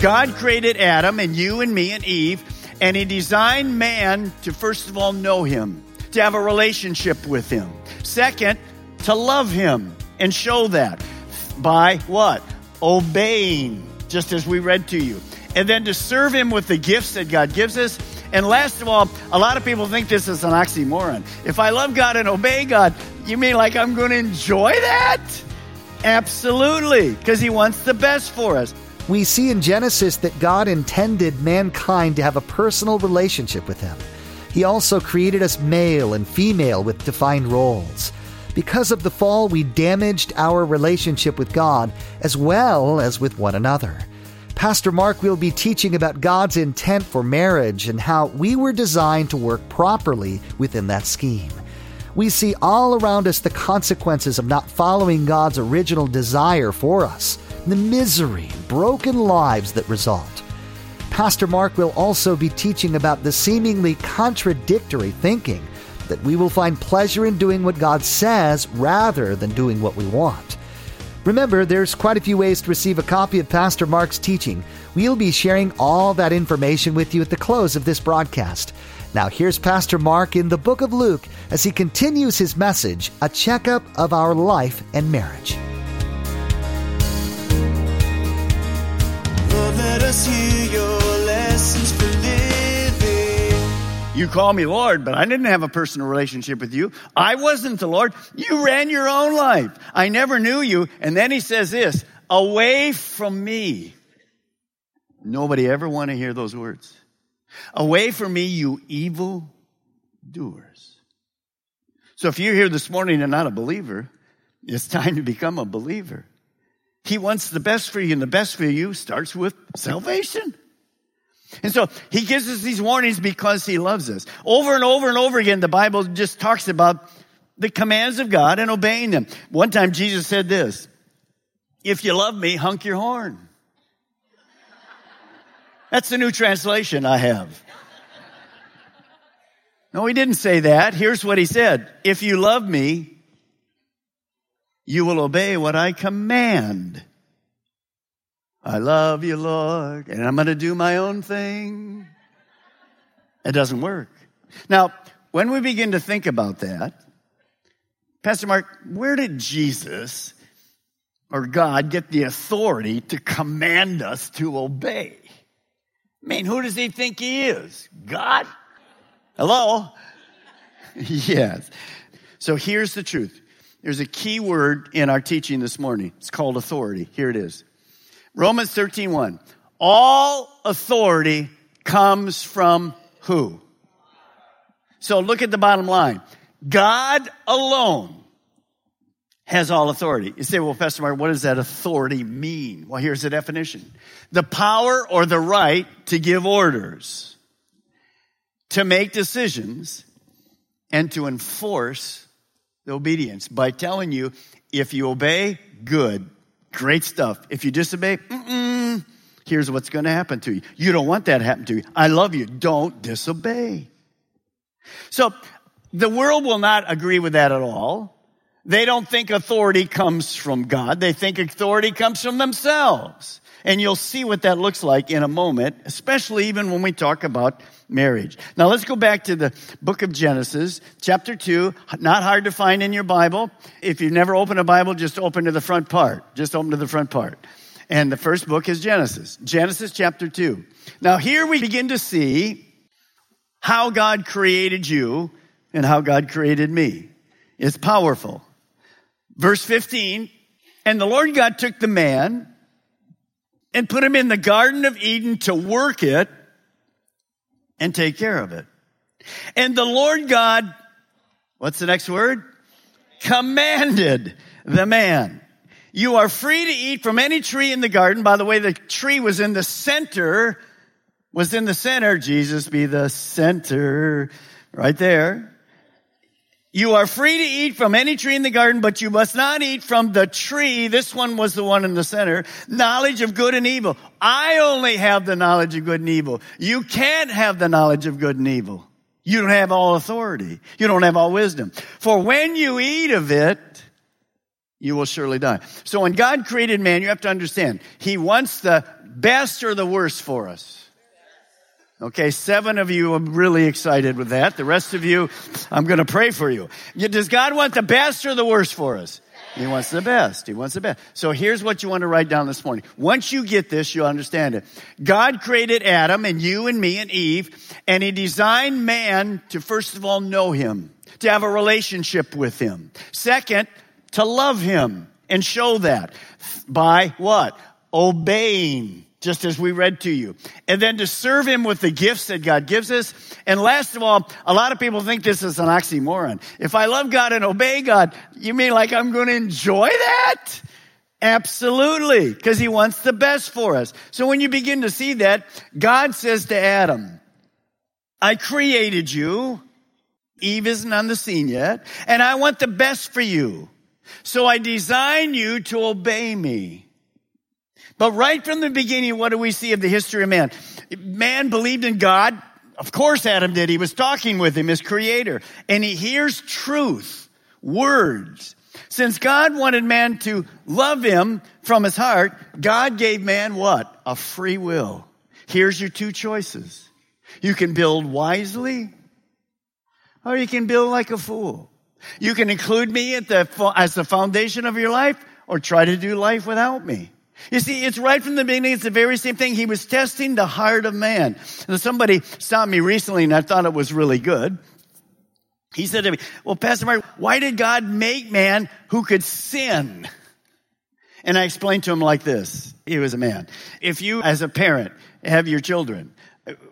God created Adam and you and me and Eve, and He designed man to first of all know Him, to have a relationship with Him. Second, to love Him and show that by what? Obeying, just as we read to you. And then to serve Him with the gifts that God gives us. And last of all, a lot of people think this is an oxymoron. If I love God and obey God, you mean like I'm going to enjoy that? Absolutely, because He wants the best for us. We see in Genesis that God intended mankind to have a personal relationship with Him. He also created us male and female with defined roles. Because of the fall, we damaged our relationship with God as well as with one another. Pastor Mark will be teaching about God's intent for marriage and how we were designed to work properly within that scheme. We see all around us the consequences of not following God's original desire for us, the misery, broken lives that result. Pastor Mark will also be teaching about the seemingly contradictory thinking that we will find pleasure in doing what God says rather than doing what we want. Remember, there's quite a few ways to receive a copy of Pastor Mark's teaching. We'll be sharing all that information with you at the close of this broadcast. Now, here's Pastor Mark in the book of Luke as he continues his message A Checkup of Our Life and Marriage. You call me Lord, but I didn't have a personal relationship with you. I wasn't the Lord. You ran your own life. I never knew you. And then he says this, away from me. Nobody ever want to hear those words. Away from me, you evil doers. So if you're here this morning and not a believer, it's time to become a believer. He wants the best for you, and the best for you starts with salvation. And so he gives us these warnings because he loves us. Over and over and over again, the Bible just talks about the commands of God and obeying them. One time Jesus said this, if you love me, hunk your horn. That's the new translation I have. No, he didn't say that. Here's what he said. If you love me, you will obey what I command. I love you, Lord, and I'm going to do my own thing. It doesn't work. Now, when we begin to think about that, Pastor Mark, where did Jesus or God get the authority to command us to obey? I mean, who does he think he is? God? Hello? yes. So here's the truth. There's a key word in our teaching this morning. It's called authority. Here it is. Romans 13, 1. All authority comes from who? So look at the bottom line. God alone has all authority. You say, well, Pastor Mark, what does that authority mean? Well, here's the definition. The power or the right to give orders, to make decisions, and to enforce the obedience by telling you, if you obey, good, great stuff. If you disobey, here's what's going to happen to you. You don't want that to happen to you. I love you. Don't disobey. So the world will not agree with that at all. They don't think authority comes from God. They think authority comes from themselves. And you'll see what that looks like in a moment, especially even when we talk about marriage. Now let's go back to the book of Genesis, chapter 2. Not hard to find in your Bible. If you've never opened a Bible, just open to the front part. Just open to the front part. And the first book is Genesis. Genesis chapter 2. Now here we begin to see how God created you and how God created me. It's powerful. Verse 15, and the Lord God took the man and put him in the Garden of Eden to work it and take care of it. And the Lord God, what's the next word? Commanded the man. You are free to eat from any tree in the garden. By the way, the tree was in the center, was in the center. Jesus be the center right there. You are free to eat from any tree in the garden, but you must not eat from the tree. This one was the one in the center. Knowledge of good and evil. I only have the knowledge of good and evil. You can't have the knowledge of good and evil. You don't have all authority. You don't have all wisdom. For when you eat of it, you will surely die. So when God created man, you have to understand, He wants the best or the worst for us. Okay, seven of you are really excited with that. The rest of you, I'm going to pray for you. Does God want the best or the worst for us? He wants the best. He wants the best. So here's what you want to write down this morning. Once you get this, you'll understand it. God created Adam and you and me and Eve, and he designed man to first of all know him, to have a relationship with him. Second, to love him and show that by what? Obeying just as we read to you. And then to serve him with the gifts that God gives us. And last of all, a lot of people think this is an oxymoron. If I love God and obey God, you mean like I'm going to enjoy that? Absolutely, because he wants the best for us. So when you begin to see that, God says to Adam, I created you. Eve isn't on the scene yet, and I want the best for you. So I design you to obey me. But right from the beginning, what do we see of the history of man? Man believed in God. Of course, Adam did. He was talking with him, his creator, and he hears truth, words. Since God wanted man to love him from his heart, God gave man what? A free will. Here's your two choices. You can build wisely or you can build like a fool. You can include me the, as the foundation of your life or try to do life without me. You see, it's right from the beginning. It's the very same thing. He was testing the heart of man. And somebody stopped me recently and I thought it was really good. He said to me, well, Pastor Mark, why did God make man who could sin? And I explained to him like this. He was a man. If you, as a parent, have your children,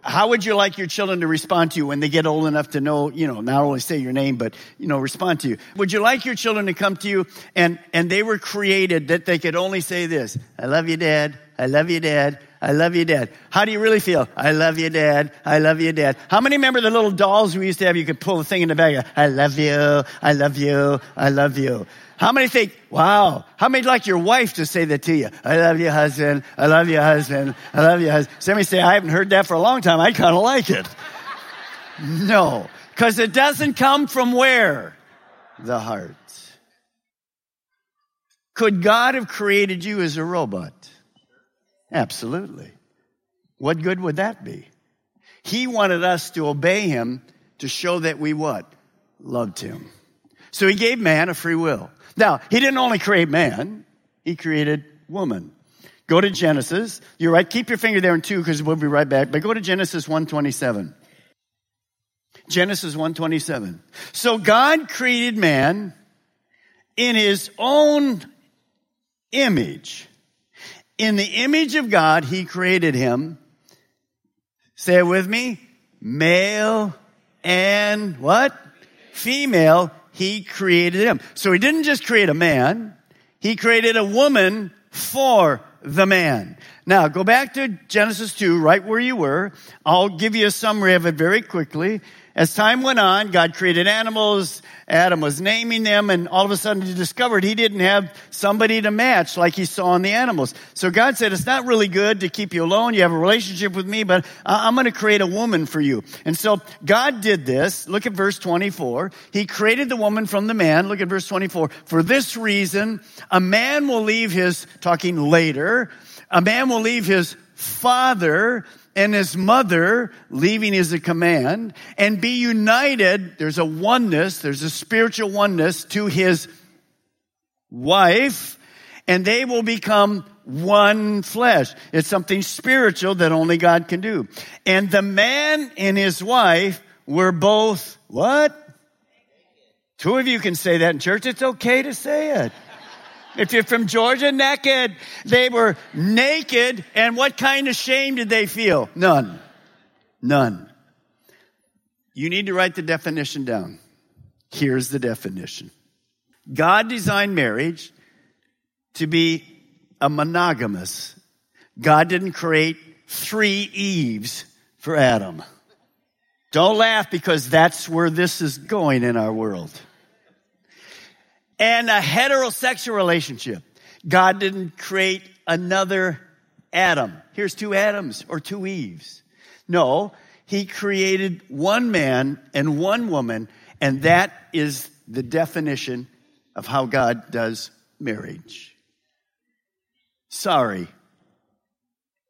how would you like your children to respond to you when they get old enough to know, you know, not only say your name, but, you know, respond to you? Would you like your children to come to you and, and they were created that they could only say this, I love you, dad. I love you, dad. I love you, dad. How do you really feel? I love you, dad. I love you, dad. How many remember the little dolls we used to have? You could pull the thing in the bag. I love you. I love you. I love you. How many think, wow, how many like your wife to say that to you? I love you, husband. I love you, husband. I love you, husband. Somebody say, I haven't heard that for a long time. I kind of like it. no, because it doesn't come from where? The heart. Could God have created you as a robot? Absolutely. What good would that be? He wanted us to obey him to show that we what? Loved him. So he gave man a free will. Now, he didn't only create man, he created woman. Go to Genesis. You're right. Keep your finger there in two because we'll be right back. But go to Genesis 127. Genesis 127. So God created man in his own image. In the image of God, he created him. Say it with me. Male and what? Female he created him. So he didn't just create a man, he created a woman for the man. Now go back to Genesis 2, right where you were. I'll give you a summary of it very quickly. As time went on, God created animals. Adam was naming them and all of a sudden he discovered he didn't have somebody to match like he saw in the animals. So God said, it's not really good to keep you alone. You have a relationship with me, but I'm going to create a woman for you. And so God did this. Look at verse 24. He created the woman from the man. Look at verse 24. For this reason, a man will leave his, talking later, a man will leave his father and his mother, leaving is a command, and be united. There's a oneness, there's a spiritual oneness to his wife, and they will become one flesh. It's something spiritual that only God can do. And the man and his wife were both what? Two of you can say that in church. It's okay to say it. If you're from Georgia, naked. They were naked, and what kind of shame did they feel? None. None. You need to write the definition down. Here's the definition God designed marriage to be a monogamous. God didn't create three Eves for Adam. Don't laugh because that's where this is going in our world. And a heterosexual relationship. God didn't create another Adam. Here's two Adams or two Eves. No, he created one man and one woman, and that is the definition of how God does marriage. Sorry.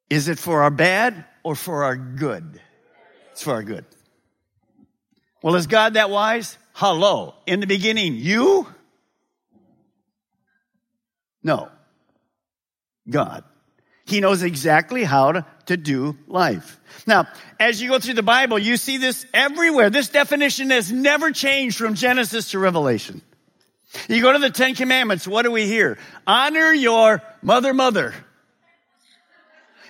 Is it for our bad or for our good? It's for our good. Well, is God that wise? Hello. In the beginning, you? No. God. He knows exactly how to, to do life. Now, as you go through the Bible, you see this everywhere. This definition has never changed from Genesis to Revelation. You go to the Ten Commandments, what do we hear? Honor your mother, mother.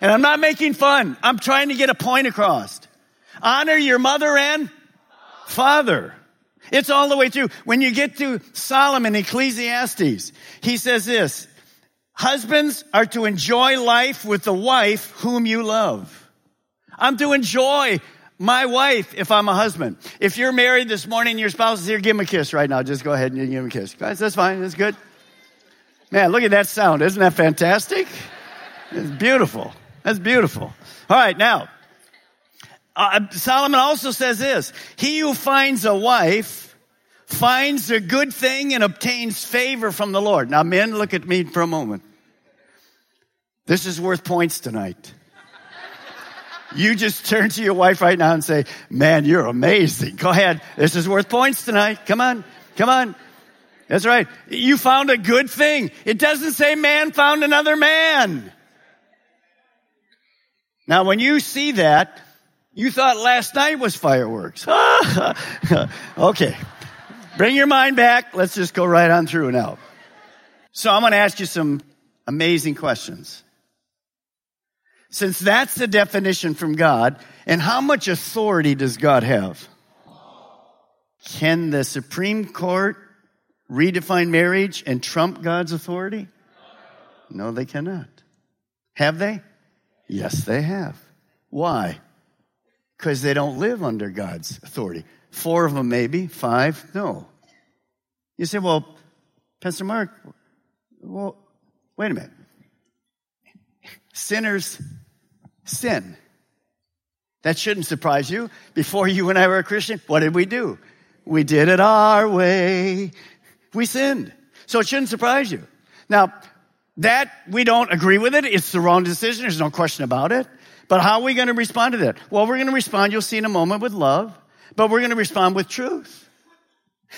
And I'm not making fun. I'm trying to get a point across. Honor your mother and father. It's all the way through. When you get to Solomon, Ecclesiastes, he says this, Husbands are to enjoy life with the wife whom you love. I'm to enjoy my wife if I'm a husband. If you're married this morning, your spouse is here, give him a kiss right now. Just go ahead and give him a kiss. Guys, that's fine. That's good. Man, look at that sound. Isn't that fantastic? It's beautiful. That's beautiful. All right, now, uh, Solomon also says this He who finds a wife finds a good thing and obtains favor from the Lord. Now, men, look at me for a moment. This is worth points tonight. You just turn to your wife right now and say, Man, you're amazing. Go ahead. This is worth points tonight. Come on. Come on. That's right. You found a good thing. It doesn't say man found another man. Now, when you see that, you thought last night was fireworks. okay. Bring your mind back. Let's just go right on through now. So I'm going to ask you some amazing questions. Since that's the definition from God, and how much authority does God have? Can the Supreme Court redefine marriage and trump God's authority? No, they cannot. Have they? Yes, they have. Why? Because they don't live under God's authority. Four of them, maybe. Five? No. You say, well, Pastor Mark, well, wait a minute. Sinners sin. That shouldn't surprise you. Before you and I were a Christian, what did we do? We did it our way. We sinned. So it shouldn't surprise you. Now, that we don't agree with it. It's the wrong decision. There's no question about it. But how are we going to respond to that? Well, we're going to respond, you'll see in a moment, with love but we're going to respond with truth.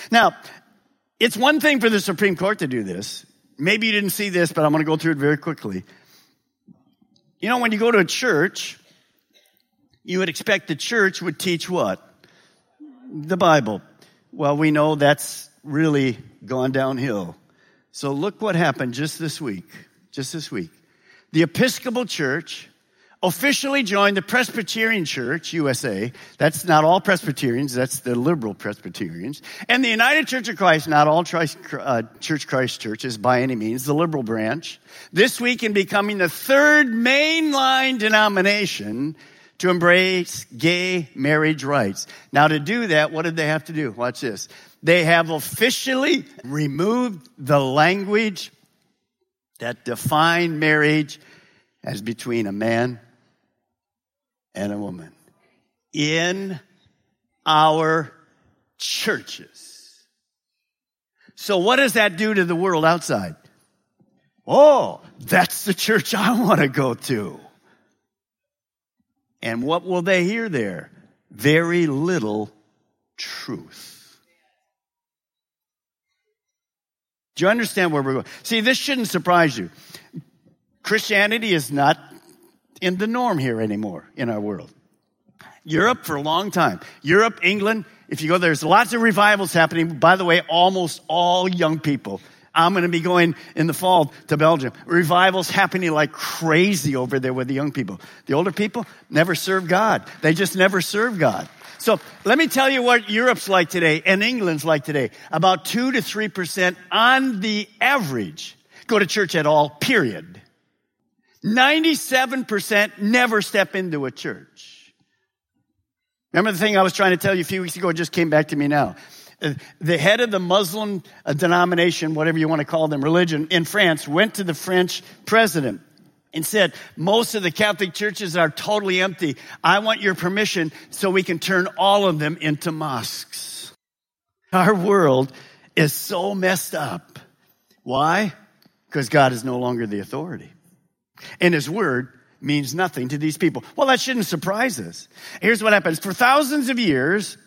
Now, it's one thing for the Supreme Court to do this. Maybe you didn't see this, but I'm going to go through it very quickly. You know, when you go to a church, you would expect the church would teach what? The Bible. Well, we know that's really gone downhill. So look what happened just this week. Just this week. The Episcopal Church officially joined the Presbyterian Church, USA. That's not all Presbyterians, that's the liberal Presbyterians. And the United Church of Christ, not all uh, Church Christ churches by any means, the liberal branch. This week in becoming the third mainline denomination to embrace gay marriage rights. Now to do that, what did they have to do? Watch this. They have officially removed the language that defined marriage as between a man and a woman in our churches. So what does that do to the world outside? Oh, that's the church I want to go to. And what will they hear there? Very little truth. Do you understand where we're going? See, this shouldn't surprise you. Christianity is not in the norm here anymore in our world. Europe for a long time. Europe, England, if you go, there's lots of revivals happening. By the way, almost all young people. I'm going to be going in the fall to Belgium. Revival's happening like crazy over there with the young people. The older people never serve God. They just never serve God. So let me tell you what Europe's like today and England's like today. About two to three percent on the average go to church at all, period. 97% never step into a church. Remember the thing I was trying to tell you a few weeks ago? It just came back to me now. Uh, the head of the Muslim uh, denomination, whatever you want to call them, religion in France, went to the French president and said, most of the Catholic churches are totally empty. I want your permission so we can turn all of them into mosques. Our world is so messed up. Why? Because God is no longer the authority. And his word means nothing to these people. Well, that shouldn't surprise us. Here's what happens. For thousands of years,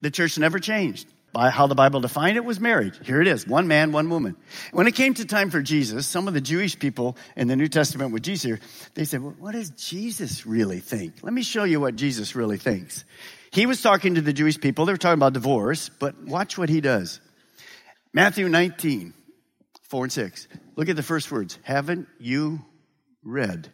the church never changed. By how the Bible defined it was marriage. Here it is. One man, one woman. When it came to time for Jesus, some of the Jewish people in the New Testament with Jesus here, they said, well, what does Jesus really think? Let me show you what Jesus really thinks. He was talking to the Jewish people. They were talking about divorce, but watch what he does. Matthew 19, 4 and 6. Look at the first words. Haven't you read?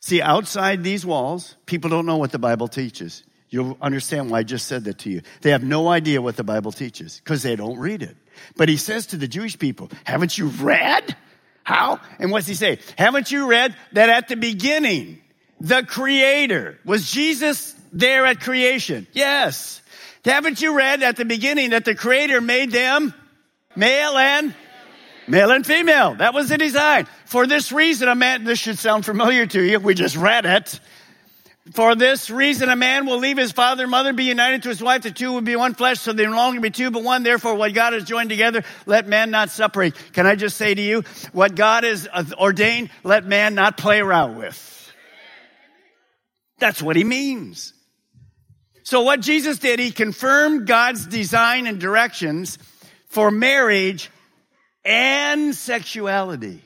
See, outside these walls, people don't know what the Bible teaches. You'll understand why I just said that to you. They have no idea what the Bible teaches because they don't read it. But he says to the Jewish people, haven't you read? How? And what's he say? Haven't you read that at the beginning, the creator, was Jesus there at creation? Yes. Haven't you read at the beginning that the creator made them male and male and female? That was the design. For this reason, a man, this should sound familiar to you. We just read it. For this reason, a man will leave his father and mother, be united to his wife. The two will be one flesh, so they no longer be two but one. Therefore, what God has joined together, let man not separate. Can I just say to you, what God has ordained, let man not play around with. That's what he means. So what Jesus did, he confirmed God's design and directions for marriage and sexuality.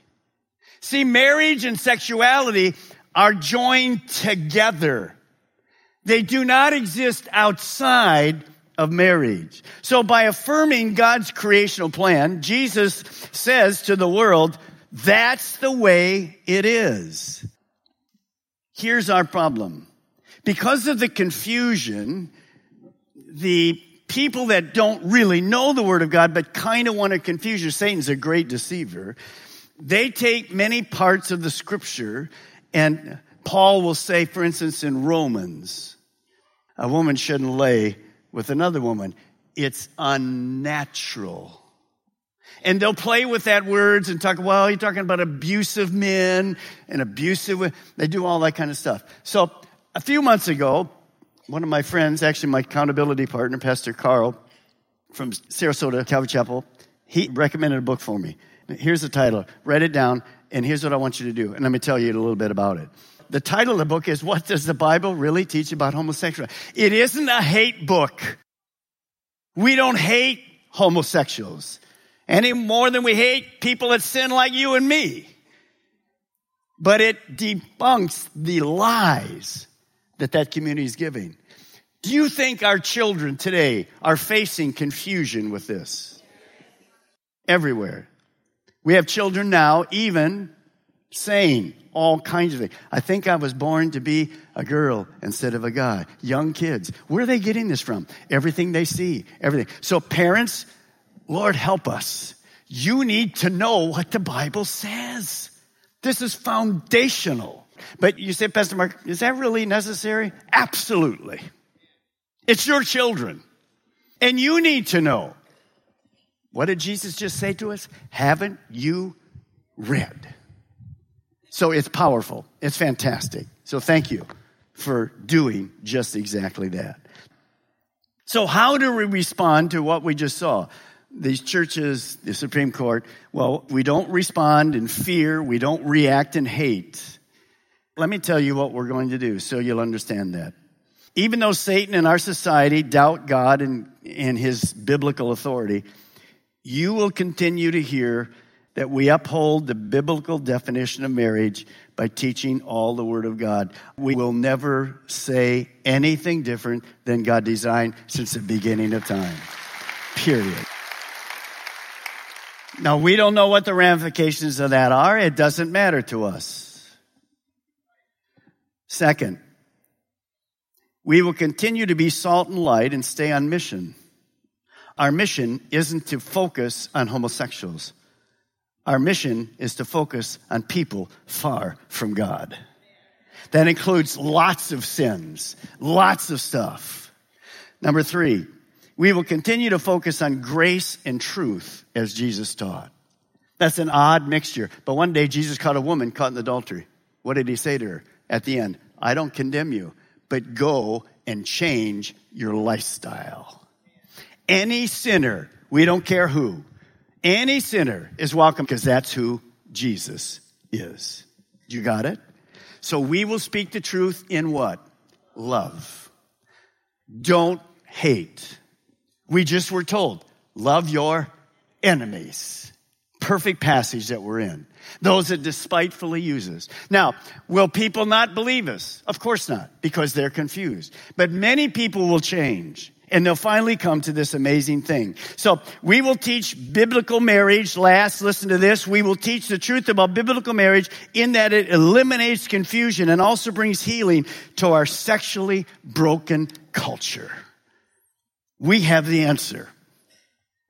See, marriage and sexuality are joined together. They do not exist outside of marriage. So by affirming God's creational plan, Jesus says to the world, that's the way it is. Here's our problem. Because of the confusion, the people that don't really know the Word of God, but kind of want to confuse you, Satan's a great deceiver. They take many parts of the scripture and Paul will say, for instance, in Romans, a woman shouldn't lay with another woman. It's unnatural. And they'll play with that words and talk, well, you're talking about abusive men and abusive, they do all that kind of stuff. So a few months ago, one of my friends, actually my accountability partner, Pastor Carl from Sarasota Calvary Chapel, he recommended a book for me. Here's the title. Write it down and here's what I want you to do. And let me tell you a little bit about it. The title of the book is What Does the Bible Really Teach About Homosexuality? It isn't a hate book. We don't hate homosexuals any more than we hate people that sin like you and me. But it debunks the lies that that community is giving. Do you think our children today are facing confusion with this? Everywhere. We have children now, even saying all kinds of things. I think I was born to be a girl instead of a guy. Young kids. Where are they getting this from? Everything they see, everything. So parents, Lord help us. You need to know what the Bible says. This is foundational. But you say, Pastor Mark, is that really necessary? Absolutely. It's your children. And you need to know. What did Jesus just say to us? Haven't you read? So it's powerful. It's fantastic. So thank you for doing just exactly that. So how do we respond to what we just saw? These churches, the Supreme Court, well, we don't respond in fear. We don't react in hate. Let me tell you what we're going to do so you'll understand that. Even though Satan and our society doubt God and, and his biblical authority, you will continue to hear that we uphold the biblical definition of marriage by teaching all the Word of God. We will never say anything different than God designed since the beginning of time. Period. Now, we don't know what the ramifications of that are. It doesn't matter to us. Second, we will continue to be salt and light and stay on mission. Our mission isn't to focus on homosexuals. Our mission is to focus on people far from God. That includes lots of sins, lots of stuff. Number three, we will continue to focus on grace and truth as Jesus taught. That's an odd mixture. But one day Jesus caught a woman caught in adultery. What did he say to her at the end? I don't condemn you, but go and change your lifestyle. Any sinner, we don't care who, any sinner is welcome because that's who Jesus is. You got it? So we will speak the truth in what? Love. Don't hate. We just were told, love your enemies. Perfect passage that we're in. Those that despitefully use us. Now, will people not believe us? Of course not, because they're confused. But many people will change and they'll finally come to this amazing thing. So we will teach biblical marriage. Last, listen to this. We will teach the truth about biblical marriage in that it eliminates confusion and also brings healing to our sexually broken culture. We have the answer.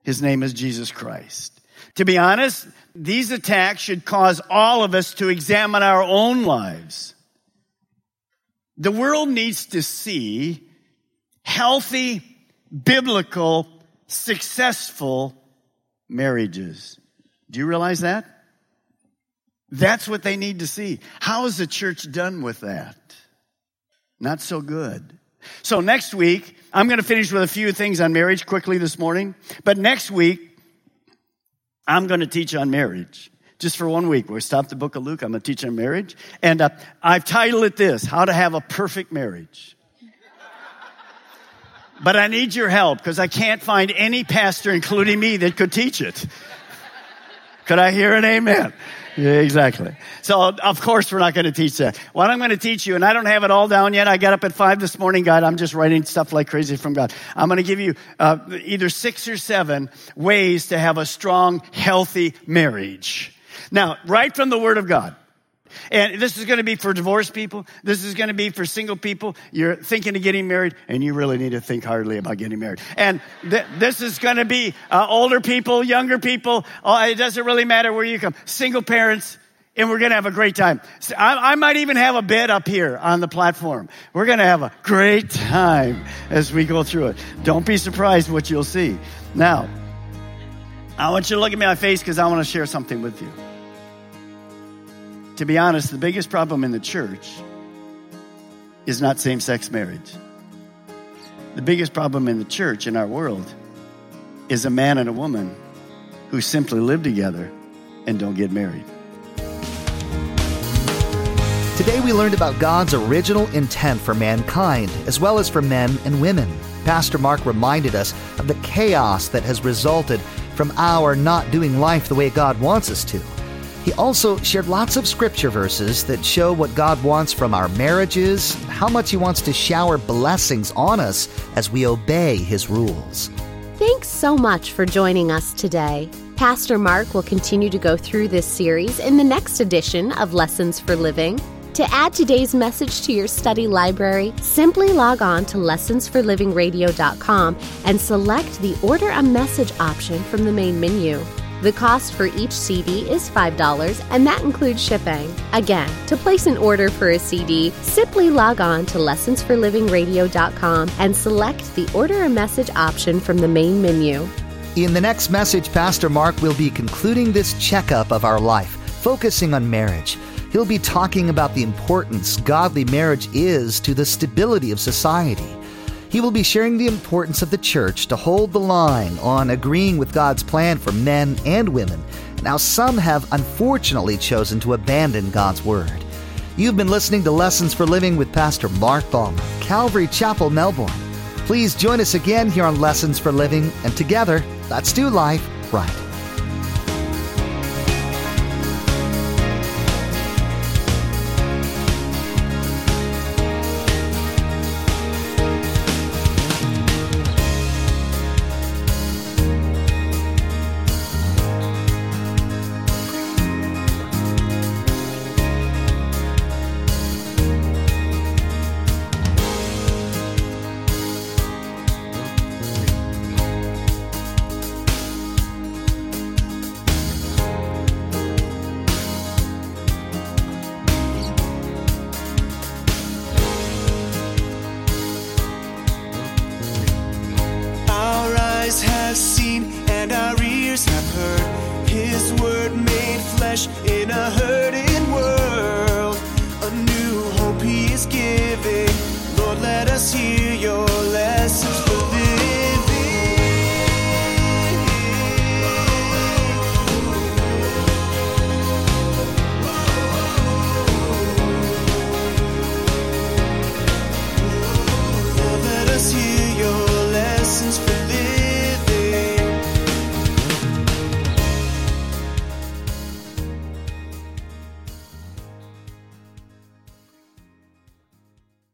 His name is Jesus Christ. To be honest, these attacks should cause all of us to examine our own lives. The world needs to see healthy, biblical, successful marriages. Do you realize that? That's what they need to see. How is the church done with that? Not so good. So next week, I'm going to finish with a few things on marriage quickly this morning. But next week, I'm going to teach on marriage. Just for one week. We stop the book of Luke. I'm going to teach on marriage. And uh, I've titled it this, How to Have a Perfect Marriage. but I need your help because I can't find any pastor, including me, that could teach it. Could I hear an amen? Yeah, exactly. So, of course, we're not going to teach that. What I'm going to teach you, and I don't have it all down yet. I got up at five this morning, God. I'm just writing stuff like crazy from God. I'm going to give you uh, either six or seven ways to have a strong, healthy marriage. Now, right from the Word of God. And this is going to be for divorced people. This is going to be for single people. You're thinking of getting married, and you really need to think hardly about getting married. And th- this is going to be uh, older people, younger people. Uh, it doesn't really matter where you come. Single parents, and we're going to have a great time. I, I, might even have a bed up here on the platform. We're going to have a great time as we go through it. Don't be surprised what you'll see. Now, I want you to look at my face because I want to share something with you to be honest, the biggest problem in the church is not same sex marriage. The biggest problem in the church, in our world, is a man and a woman who simply live together and don't get married. Today we learned about God's original intent for mankind, as well as for men and women. Pastor Mark reminded us of the chaos that has resulted from our not doing life the way God wants us to. He also shared lots of scripture verses that show what God wants from our marriages, how much He wants to shower blessings on us as we obey His rules. Thanks so much for joining us today. Pastor Mark will continue to go through this series in the next edition of Lessons for Living. To add today's message to your study library, simply log on to lessonsforlivingradio.com and select the Order a Message option from the main menu. The cost for each CD is $5, and that includes shipping. Again, to place an order for a CD, simply log on to lessonsforlivingradio.com and select the Order a Message option from the main menu. In the next message, Pastor Mark will be concluding this checkup of our life, focusing on marriage. He'll be talking about the importance godly marriage is to the stability of society. He will be sharing the importance of the church to hold the line on agreeing with God's plan for men and women. Now, some have unfortunately chosen to abandon God's Word. You've been listening to Lessons for Living with Pastor Mark Balmer, Calvary Chapel, Melbourne. Please join us again here on Lessons for Living, and together, let's do life right. In a hurting